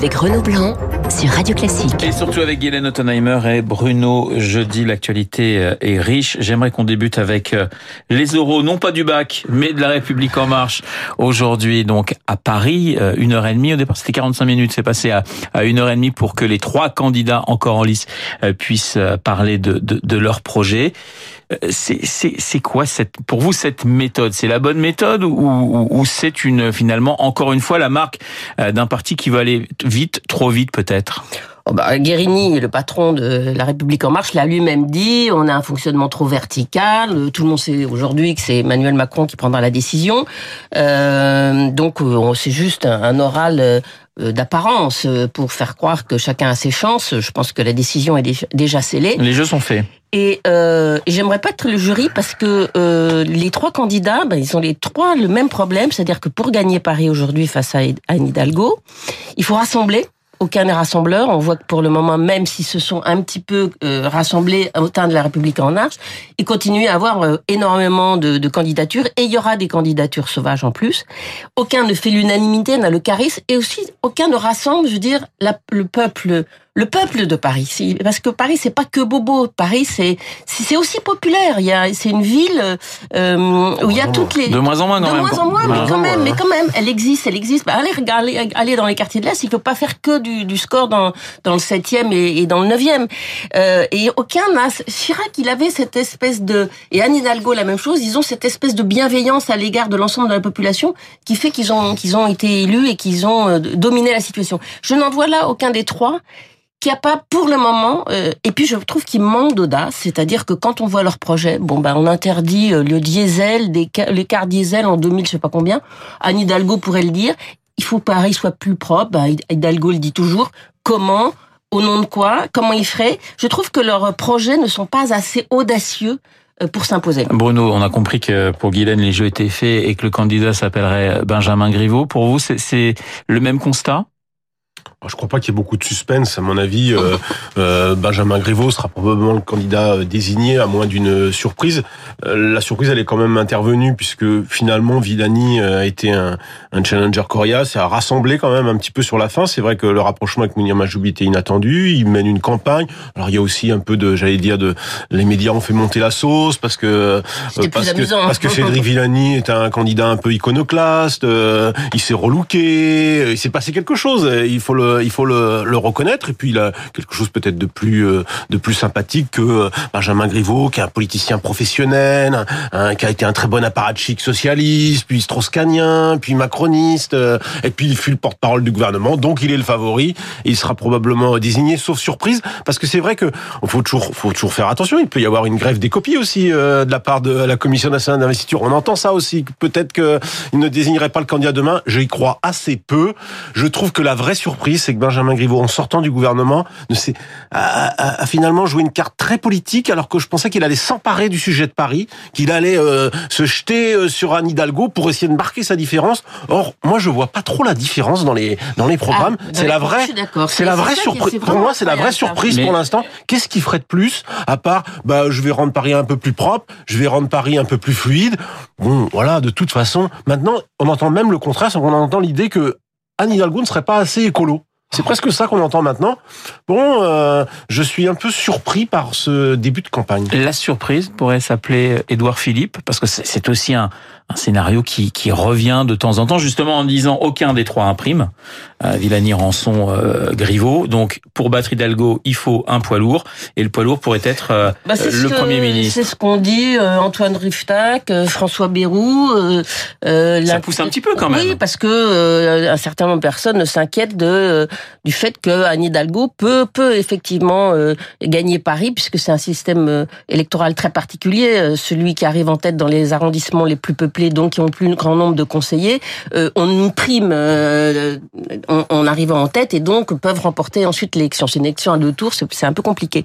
avec Renaud Blanc Radio Classique. Et surtout avec Guylaine Ottenheimer et Bruno Jeudi, l'actualité euh, est riche. J'aimerais qu'on débute avec euh, les oraux, non pas du bac, mais de la République en marche. Aujourd'hui, donc, à Paris, euh, une heure et demie. Au départ, c'était 45 minutes. C'est passé à, une heure et demie pour que les trois candidats encore en lice puissent parler de, de, de leur projet. C'est quoi cette, pour vous cette méthode? C'est la bonne méthode ou, ou, ou c'est une finalement encore une fois la marque d'un parti qui va aller vite, trop vite peut-être? Oh bah, Guérini, le patron de La République en marche, l'a lui-même dit, on a un fonctionnement trop vertical, tout le monde sait aujourd'hui que c'est Emmanuel Macron qui prendra la décision, euh, donc euh, c'est juste un, oral euh, d'apparence pour faire croire que chacun a ses chances. Je pense que la décision est déjà scellée. Les jeux sont faits. Et, euh, j'aimerais pas être le jury parce que euh, les trois candidats, ben, ils ont les trois le même problème, c'est-à-dire que pour gagner Paris aujourd'hui face à Anne Hidalgo, il faut rassembler aucun rassembleur. On voit que pour le moment, même s'ils se sont un petit peu euh, rassemblés au sein de la République en marche, ils continuent à avoir euh, énormément de, candidatures et il y aura des candidatures sauvages en plus. Aucun ne fait l'unanimité, n'a le charisme et aussi aucun ne rassemble, je veux dire, le peuple le peuple de Paris. Parce que Paris, c'est pas que Bobo. Paris, c'est c'est aussi populaire. Il y a c'est une ville euh, où il y a toutes les de moins en moins, de moins en moins, mais quand même, mais quand même, elle existe, elle existe. Bah, allez regarder, allez dans les quartiers de l'Est. Il faut pas faire que du, du score dans dans le septième et, et dans le neuvième. Euh, et aucun n'a. Chirac, il avait cette espèce de et Anne Hidalgo la même chose. Ils ont cette espèce de bienveillance à l'égard de l'ensemble de la population qui fait qu'ils ont qu'ils ont été élus et qu'ils ont euh, dominé la situation. Je n'en vois là aucun des trois qui a pas pour le moment. Euh, et puis je trouve qu'il manque d'audace, c'est-à-dire que quand on voit leur projet, bon ben on interdit euh, le diesel, des, les cars diesel en 2000, je sais pas combien. Anne Hidalgo pourrait le dire. Il faut que Paris soit plus propre. Ben, Hidalgo le dit toujours. Comment? Au nom de quoi? Comment il ferait Je trouve que leurs projets ne sont pas assez audacieux euh, pour s'imposer. Bruno, on a compris que pour Guylaine, les jeux étaient faits et que le candidat s'appellerait Benjamin Griveaux. Pour vous, c'est le même constat? Je crois pas qu'il y ait beaucoup de suspense. À mon avis, euh, euh, Benjamin Griveaux sera probablement le candidat euh, désigné, à moins d'une surprise. la surprise, elle est quand même intervenue, puisque finalement, Villani a été un, un challenger coriace a rassemblé quand même un petit peu sur la fin. C'est vrai que le rapprochement avec Mounir Majoubi était inattendu. Il mène une campagne. Alors, il y a aussi un peu de, j'allais dire, de les médias ont fait monter la sauce parce que parce que, parce que Cédric Villani est un candidat un peu iconoclaste. il s'est relooké. Il s'est passé quelque chose. Il faut le euh, il faut le, reconnaître. Et puis il a quelque chose peut-être de plus euh, de plus sympathique que euh, Benjamin Griveaux, qui est un politicien professionnel, qui a été un très bon apparatchik socialiste, puis strauss-canien, puis macroniste, et puis il fut le porte-parole du gouvernement. Donc il est le favori. Et il sera probablement désigné, sauf surprise, parce que c'est vrai que faut toujours faut toujours faire attention. Il peut y avoir une grève des copies aussi de la part de la Commission nationale d'investiture. On entend ça aussi. Peut-être qu'il ne désignerait pas le candidat demain. Je y crois assez peu. Je trouve que la vraie surprise c'est que Benjamin Griveaux, en sortant du gouvernement, ne s'est, a, finalement joué une carte très politique, alors que je pensais qu'il allait s'emparer du sujet de Paris, qu'il allait euh, se jeter euh, sur Anne Hidalgo pour essayer de marquer sa différence. Or, moi, je vois pas trop la différence dans les dans les programmes. Ah, c'est la vraie, c'est la vraie surprise. Pour moi, c'est la vraie surprise pour l'instant. Qu'est-ce qui ferait de plus à part, bah, je vais rendre Paris un peu plus propre, je vais rendre Paris un peu plus fluide. Bon, voilà, de toute façon, maintenant, on entend même le contraire, on entend l'idée que Anne Hidalgo ne serait pas assez écolo. C'est presque ça qu'on entend maintenant. Bon, euh, je suis un peu surpris par ce début de campagne. La surprise pourrait s'appeler Édouard Philippe, parce que c'est aussi un, un scénario qui, qui, revient de temps en temps, justement en disant aucun des trois imprime. Euh, Villani, Rançon, euh, Griveaux. Donc pour battre Hidalgo, il faut un poids lourd, et le poids lourd pourrait être euh, bah, le Premier ministre. C'est ce qu'on dit euh, Antoine Riftac, François Bayrou. Ça pousse un petit peu quand même. Oui, parce que un certain nombre de personnes s'inquiètent de du fait que Anne Hidalgo peut peut effectivement gagner Paris, puisque c'est un système électoral très particulier, celui qui arrive en tête dans les arrondissements les plus peuplés donc qui ont plus grand nombre de conseillers, euh, on nous prime euh, en, arrivant en tête et donc peuvent remporter ensuite l'élection. C'est une élection à deux tours, c'est un peu compliqué.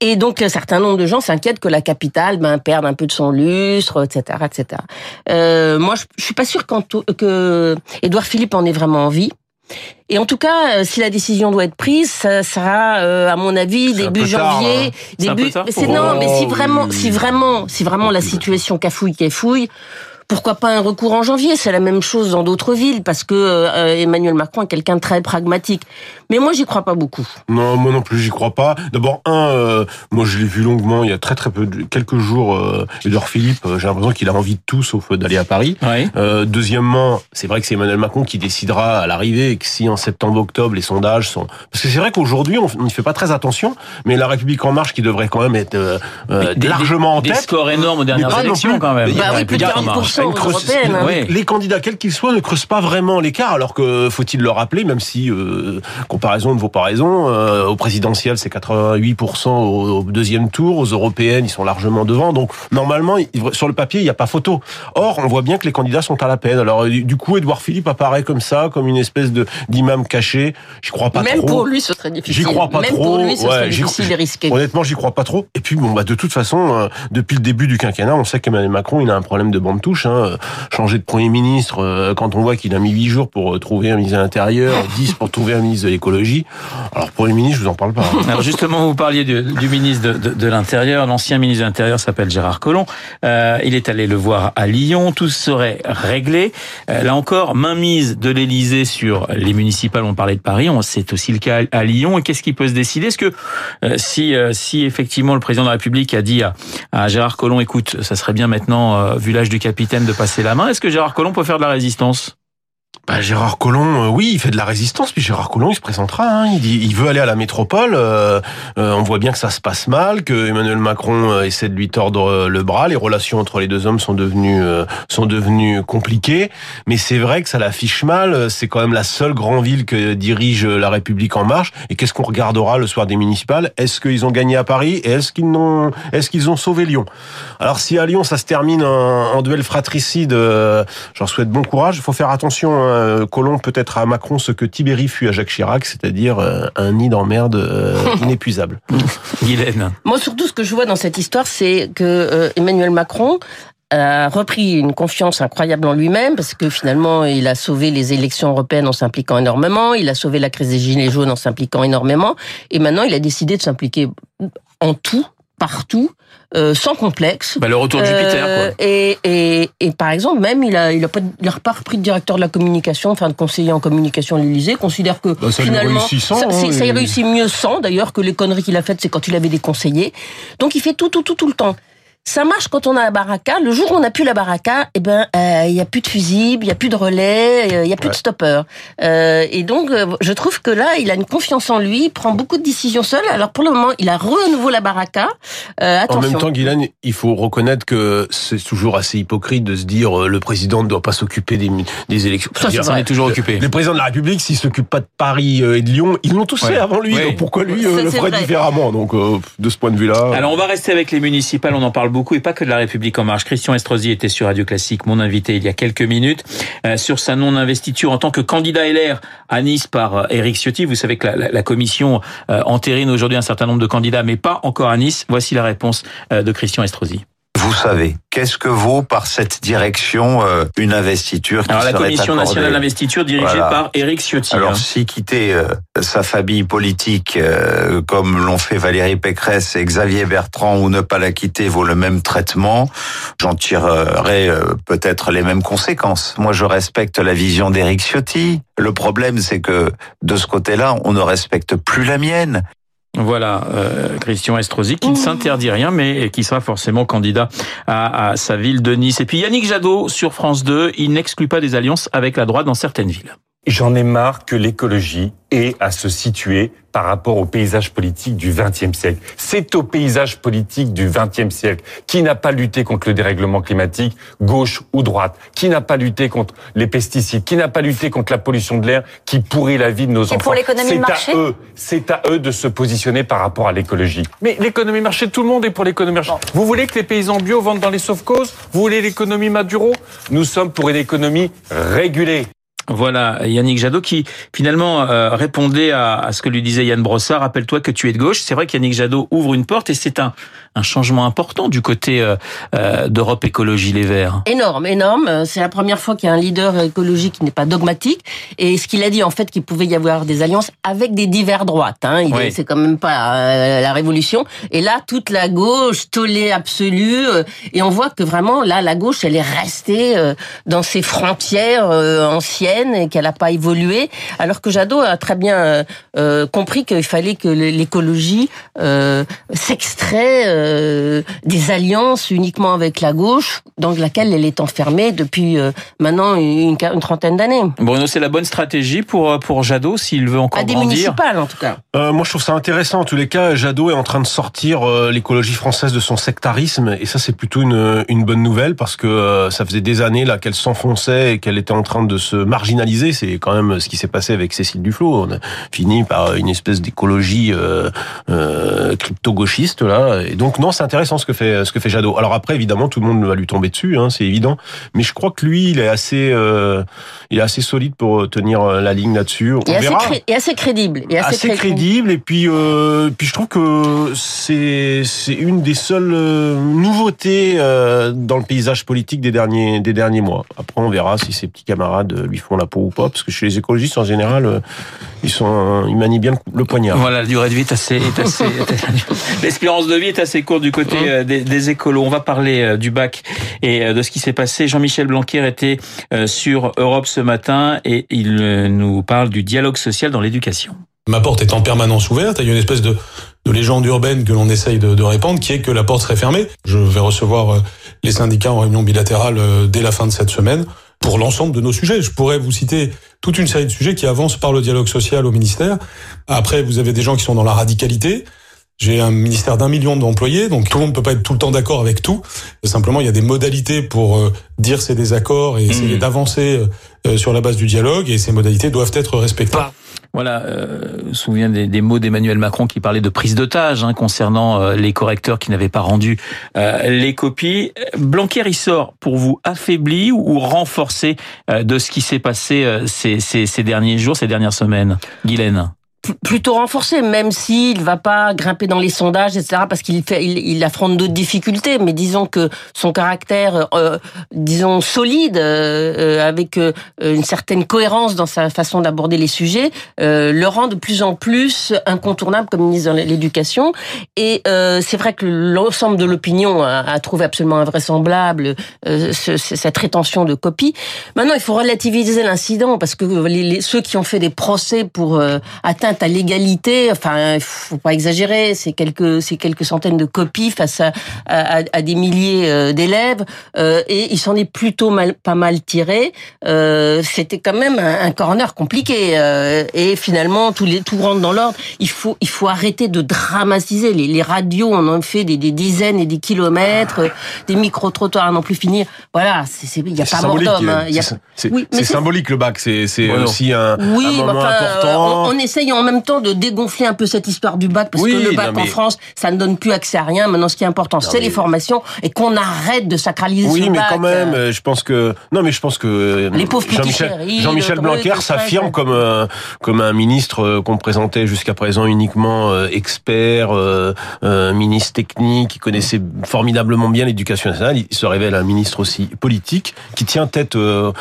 Et donc un certain nombre de gens s'inquiètent que la capitale ben, perde un peu de son lustre, etc. etc. Euh, moi, je, je suis pas sûr que Édouard Philippe en ait vraiment envie. Et en tout cas, euh, si la décision doit être prise, ça sera, euh, à mon avis, début janvier. Tard, début. C'est non, mais si vraiment, si vraiment, si vraiment la situation cafouille, cafouille, pourquoi pas un recours en janvier? C'est la même chose dans d'autres villes parce que euh, Emmanuel Macron est quelqu'un de très pragmatique. Mais moi, j'y crois pas beaucoup. Non, moi non plus, j'y crois pas. D'abord, un, euh, moi je l'ai vu longuement il y a très très peu, quelques jours. Euh, Edouard Philippe, j'ai l'impression qu'il a envie de tout sauf d'aller à Paris. deuxièmement, c'est vrai que c'est Emmanuel Macron qui décidera à l'arrivée et que si en septembre-octobre les sondages sont, parce que c'est vrai qu'aujourd'hui on ne fait pas très attention, mais la République en marche qui devrait quand même être largement en tête. Des scores énormes aux dernières élections quand même. Bah oui, plus de 40% Hein. Les candidats, quels qu'ils soient, ne creusent pas vraiment l'écart, alors que faut-il le rappeler, même si euh, comparaison ne vaut pas raison, euh, au présidentiel c'est 88% au, deuxième tour, aux européennes ils sont largement devant, donc normalement sur le papier il n'y a pas photo. Or on voit bien que les candidats sont à la peine. Alors du coup Edouard Philippe apparaît comme ça, comme une espèce de d'imam caché. J'y crois pas Même trop. Même pour lui ce serait difficile. J'y crois pas Même trop. pour lui ce serait difficile et risqué. Honnêtement j'y crois pas trop. Et puis bon bah de toute façon euh, depuis le début du quinquennat on sait qu'Emmanuel Macron il a un problème de bande touche. Hein changer de Premier ministre euh, quand on voit qu'il a mis 8 jours pour euh, trouver un ministre de l'Intérieur, 10 pour trouver un ministre de l'écologie. Alors Premier ministre, je vous en parle pas. Alors justement, vous parliez du, du ministre de, de, l'Intérieur. L'ancien ministre de l'Intérieur s'appelle Gérard Collomb. Euh, il est allé le voir à Lyon. Tout serait réglé. Euh, là encore, mainmise de l'Élysée sur les municipales. On parlait de Paris. C'est aussi le cas à Lyon. Et qu'est-ce qui peut se décider? Est-ce que si, si effectivement le président de la République a dit à, à Gérard Collomb, écoute, ça serait bien maintenant, vu l'âge du capitaine, de passer la main, est-ce que Gérard Collomb peut faire de la résistance? Bah, Gérard Collomb, euh, oui, il fait de la résistance, puis Gérard Collomb, il se présentera. Hein, il, dit, il veut aller à la métropole. Euh, euh, on voit bien que ça se passe mal, que Emmanuel Macron essaie de lui tordre le bras. Les relations entre les deux hommes sont devenues sont devenues compliquées. Mais c'est vrai que ça l'affiche mal. C'est quand même la seule grande ville que dirige la République en marche. Et qu'est-ce qu'on regardera le soir des municipales? Est-ce qu'ils ont gagné à Paris? Et est-ce qu'ils n'ont est-ce qu'ils ont sauvé Lyon? Alors si à Lyon ça se termine en, en duel fratricide, j'en souhaite bon courage. Il faut faire attention. Hein euh, Colomb peut être à Macron ce que Tibéri fut à Jacques Chirac, c'est-à-dire euh, un nid d'emmerde euh, inépuisable. Guylaine. Moi, surtout, ce que je vois dans cette histoire, c'est que Emmanuel Macron a repris une confiance incroyable en lui-même parce que finalement il a sauvé les élections européennes en s'impliquant énormément, il a sauvé la crise des gilets jaunes en s'impliquant énormément et maintenant il a décidé de s'impliquer en tout partout, euh, sans complexe. Bah, le retour de Jupiter, quoi. Euh, et, et, et, par exemple, même, il a, il a pas, il a pas repris de directeur de la communication, enfin de conseiller en communication à l'Élysée, considère que bah, ça finalement, réussit sans, ça, hein, ça y réussit mieux sans, d'ailleurs, que les conneries qu'il a faites, c'est quand il avait des conseillers. Donc il fait tout, tout, tout, tout le temps. Ça marche quand on a la baraka. Le jour où on n'a plus la baraka, eh ben, euh, il y a plus de fusibles, il y a plus de relais, euh, il y a plus de stoppeurs. Euh, et donc, euh, je trouve que là, il a une confiance en lui, il prend beaucoup de décisions seul. Alors pour le moment, il a renouveau la baraka. attention. En même temps, Guylaine, il faut reconnaître que c'est toujours assez hypocrite de se dire le président ne doit pas s'occuper des, des élections. Ça, ça est toujours occupé. Les présidents de la République, s'ils s'occupent pas de Paris et de Lyon, ils l'ont tous fait avant lui. Donc pourquoi lui le ferait différemment? Donc de ce point de vue-là. Alors on va rester avec les municipales. On en parle beaucoup et pas que de la République en marche. Christian Estrosi était sur Radio Classique, mon invité il y a quelques minutes, euh, sur sa non-investiture en tant que candidat LR à Nice par euh, Éric Ciotti. Vous savez que la, la, commission euh, entérine aujourd'hui un certain nombre de candidats, mais pas encore à Nice. Voici la réponse de Christian Estrosi vous savez, qu'est-ce que vaut par cette direction euh, une investiture qui Alors la Commission nationale d'investiture dirigée par Éric Ciotti. Alors hein. si quitter euh, sa famille politique euh, comme l'ont fait Valérie Pécresse et Xavier Bertrand ou ne pas la quitter vaut le même traitement, j'en tirerai peut-être les mêmes conséquences. Moi je respecte la vision d'Éric Ciotti. Le problème c'est que de ce côté-là, on ne respecte plus la mienne. Voilà, euh, Christian Estrosi, qui ne s'interdit rien, mais qui sera forcément candidat à, à, sa ville de Nice. Et puis Yannick Jadot sur France 2, il n'exclut pas des alliances avec la droite dans certaines villes. J'en ai marre que l'écologie ait à se situer par rapport au paysage politique du XXe siècle. C'est au paysage politique du XXe siècle qui n'a pas lutté contre le dérèglement climatique, gauche ou droite, qui n'a pas lutté contre les pesticides, qui n'a pas lutté contre la pollution de l'air, qui pourrit la vie de nos enfants. pour l'économie de marché? eux, c'est à eux de se positionner par rapport à l'écologie. Mais l'économie marché, tout le monde est pour l'économie marché. Vous voulez que les paysans bio vendent dans les sauve-causes Vous voulez l'économie Maduro? Nous sommes pour une économie régulée. Voilà, Yannick Jadot qui finalement euh, répondait à, à, ce que lui disait Yann Brossard. Rappelle-toi que tu es de gauche. C'est vrai qu'Yannick Jadot ouvre une porte et c'est un, un changement important du côté euh, euh, d'Europe Écologie Les Verts. Énorme, énorme. C'est la première fois qu'il y a un leader écologique qui n'est pas dogmatique. Et ce qu'il a dit en fait qu'il pouvait y avoir des alliances avec des divers droites. Hein. Oui. C'est quand même pas la révolution. Et là, toute la gauche, tollée absolue. et on voit que vraiment là, la gauche, elle est restée dans ses frontières anciennes et qu'elle n'a pas évolué, alors que Jadot a très bien euh, euh, compris qu'il fallait que l'écologie euh, s'extrait euh, des alliances uniquement avec la gauche, dans laquelle elle est enfermée depuis maintenant une, une trentaine d'années. Bruno, c'est la bonne stratégie pour pour Jadot s'il veut encore à des grandir. municipales en tout cas. moi, je trouve ça intéressant. En tous les cas, Jadot est en train de sortir l'écologie française de son sectarisme, et ça, c'est plutôt une une bonne nouvelle parce que ça faisait des années là qu'elle s'enfonçait et qu'elle était en train de se marginalisé. C'est quand même ce qui s'est passé avec Cécile Duflot. On a fini par une espèce d'écologie euh, euh, crypto-gauchiste là. Et donc non, c'est intéressant ce que fait ce que fait Jadot. Alors après, évidemment, tout le monde va lui tomber dessus, hein, c'est évident. Mais je crois que lui, il est assez, euh, il est assez solide pour tenir la ligne là-dessus. Et, assez et assez crédible. Et assez, crédible. Et puis, puis je trouve que c'est c'est une des seules nouveautés dans le paysage politique des derniers des derniers mois. Après, on verra si ses petits camarades lui font la peau ou pas, parce que chez les écologistes en général, euh, ils sont, ils manient bien le poignard. Voilà, la durée de vie est assez, est assez, l'espérance de vie est assez courte du côté euh, des, des écolos. On va parler euh, du bac et de ce qui s'est passé. Jean-Michel Blanquer était sur Europe ce matin et il nous parle du dialogue social dans l'éducation. Ma porte est en permanence ouverte. Il y a une espèce de, de légende urbaine que l'on essaye de, de, répandre, qui est que la porte serait fermée. Je vais recevoir les syndicats en réunion bilatérale dès la fin de cette semaine pour l'ensemble de nos sujets. Je pourrais vous citer toute une série de sujets qui avancent par le dialogue social au ministère. Après, vous avez des gens qui sont dans la radicalité. J'ai un ministère d'un million d'employés, donc tout le monde ne peut pas être tout le temps d'accord avec tout. Simplement, il y a des modalités pour euh, dire ces désaccords et essayer mmh. d'avancer euh, sur la base du dialogue, et ces modalités doivent être respectées. Voilà, euh, je me souviens des, des mots d'Emmanuel Macron qui parlait de prise d'otage hein, concernant euh, les correcteurs qui n'avaient pas rendu euh, les copies. Blanquer, il sort pour vous affaibli ou, renforcé euh, de ce qui s'est passé ces, ces, ces, derniers jours, ces dernières semaines? Guylaine plutôt renforcé, même s'il va pas grimper dans les sondages, etc., parce qu'il fait, il, il affronte d'autres difficultés. Mais disons que son caractère, euh, disons solide, euh, euh avec euh, une certaine cohérence dans sa façon d'aborder les sujets, euh, le rend de plus en plus incontournable comme ministre de l'Éducation. Et c'est vrai que l'ensemble de l'opinion a, a, trouvé absolument invraisemblable ce, cette rétention de copies. Maintenant, il faut relativiser l'incident parce que les, les, ceux qui ont fait des procès pour atteindre à l'égalité. Enfin, faut pas exagérer. C'est quelques, c'est quelques centaines de copies face à, à, à des milliers euh, d'élèves, euh, et il s'en est plutôt mal, pas mal tiré. Euh, C'était quand même un, un corner compliqué, euh, et finalement tout, les, tout rentre dans l'ordre. Il faut, il faut arrêter de dramatiser. Les, les radios on en fait des, des, dizaines et des kilomètres, des micro trottoirs à n'en plus finir. Voilà, il n'y a pas mort d'homme. Hein. C'est oui, symbolique le bac. C'est aussi un, oui, un moment enfin, important. On, on essaye en en même temps de dégonfler un peu cette histoire du bac, parce oui, que le bac mais... en France, ça ne donne plus accès à rien. Maintenant, ce qui est important, c'est mais... les formations et qu'on arrête de sacraliser oui, ce mais bac. quand même, euh... je pense que non, mais je pense que les pauvres Jean-Michel Jean Blanquer s'affirme comme euh, comme un ministre euh, qu'on présentait jusqu'à présent uniquement euh, expert, ministre technique, qui connaissait formidablement bien l'éducation nationale. Il se révèle un ministre aussi politique qui tient tête aux,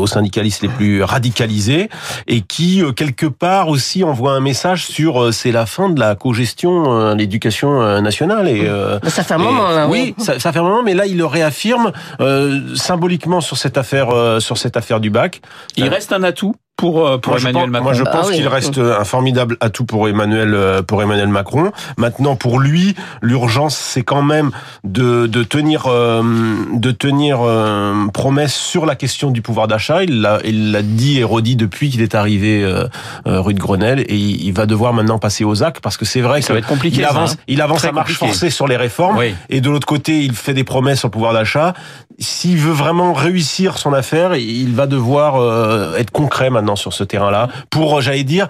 aux syndicalistes les plus radicalisés et qui quelque part aussi envoie un message sur euh, c'est la fin de la co-gestion euh, l'éducation euh, nationale et ça fait un moment là, oui, oui. Ça, ça, fait un moment mais là il le réaffirme euh, symboliquement sur cette affaire euh, sur cette affaire du bac il reste un atout pour, euh, pour moi, Emmanuel pense, Macron. Moi, je pense ah, qu'il reste un formidable atout pour Emmanuel, euh, pour Emmanuel Macron. Maintenant, pour lui, l'urgence, c'est quand même de, de tenir, euh, de tenir euh, promesse sur la question du pouvoir d'achat. Il l'a, il l'a dit et redit depuis qu'il est arrivé euh, rue de Grenelle et il, il, va devoir maintenant passer aux actes parce que c'est vrai ça que va être compliqué. Il avance, ça, hein il avance à marche forcée sur les réformes oui. et de l'autre côté, il fait des promesses sur le pouvoir d'achat. S'il veut vraiment réussir son affaire, il va devoir être concret maintenant maintenant sur ce terrain-là pour, j'allais dire,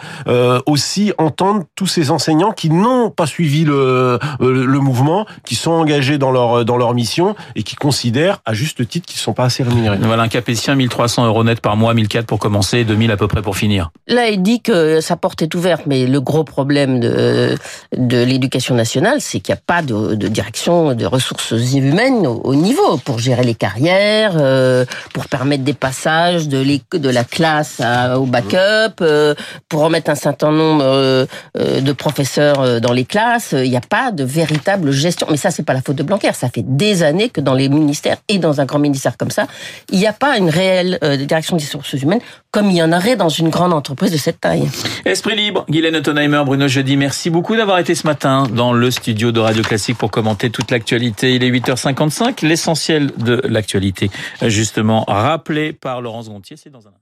aussi entendre tous ces enseignants qui n'ont pas suivi le, le mouvement, qui sont engagés dans leur dans leur mission et qui considèrent à juste titre qu'ils sont pas assez rémunérés. Voilà un Capétien 1300 euros net par mois, 1004 pour commencer, 2000 à peu près pour finir. Là, il dit que sa porte est ouverte, mais le gros problème de de l'éducation nationale, c'est qu'il n'y a pas de, de, direction de ressources humaines au, niveau pour gérer les carrières, euh, pour permettre des passages de, de la classe au backup, euh, pour remettre un certain nombre euh, de professeurs dans les classes. Il n'y a pas de véritable gestion. Mais ça, c'est pas la faute de Blanquer. Ça fait des années que dans les ministères et dans un grand ministère comme ça, il n'y a pas une réelle direction des ressources humaines comme il y en aurait dans une grande entreprise de cette taille. Esprit libre, Guylaine Ottenheimer, Bruno Jeudi, merci beaucoup d'avoir été ce matin dans le studio de Radio Classique pour commenter toute l'actualité. Il est 8h55, l'essentiel de l'actualité, justement, rappelé par Laurence Gontier, c'est dans un instant.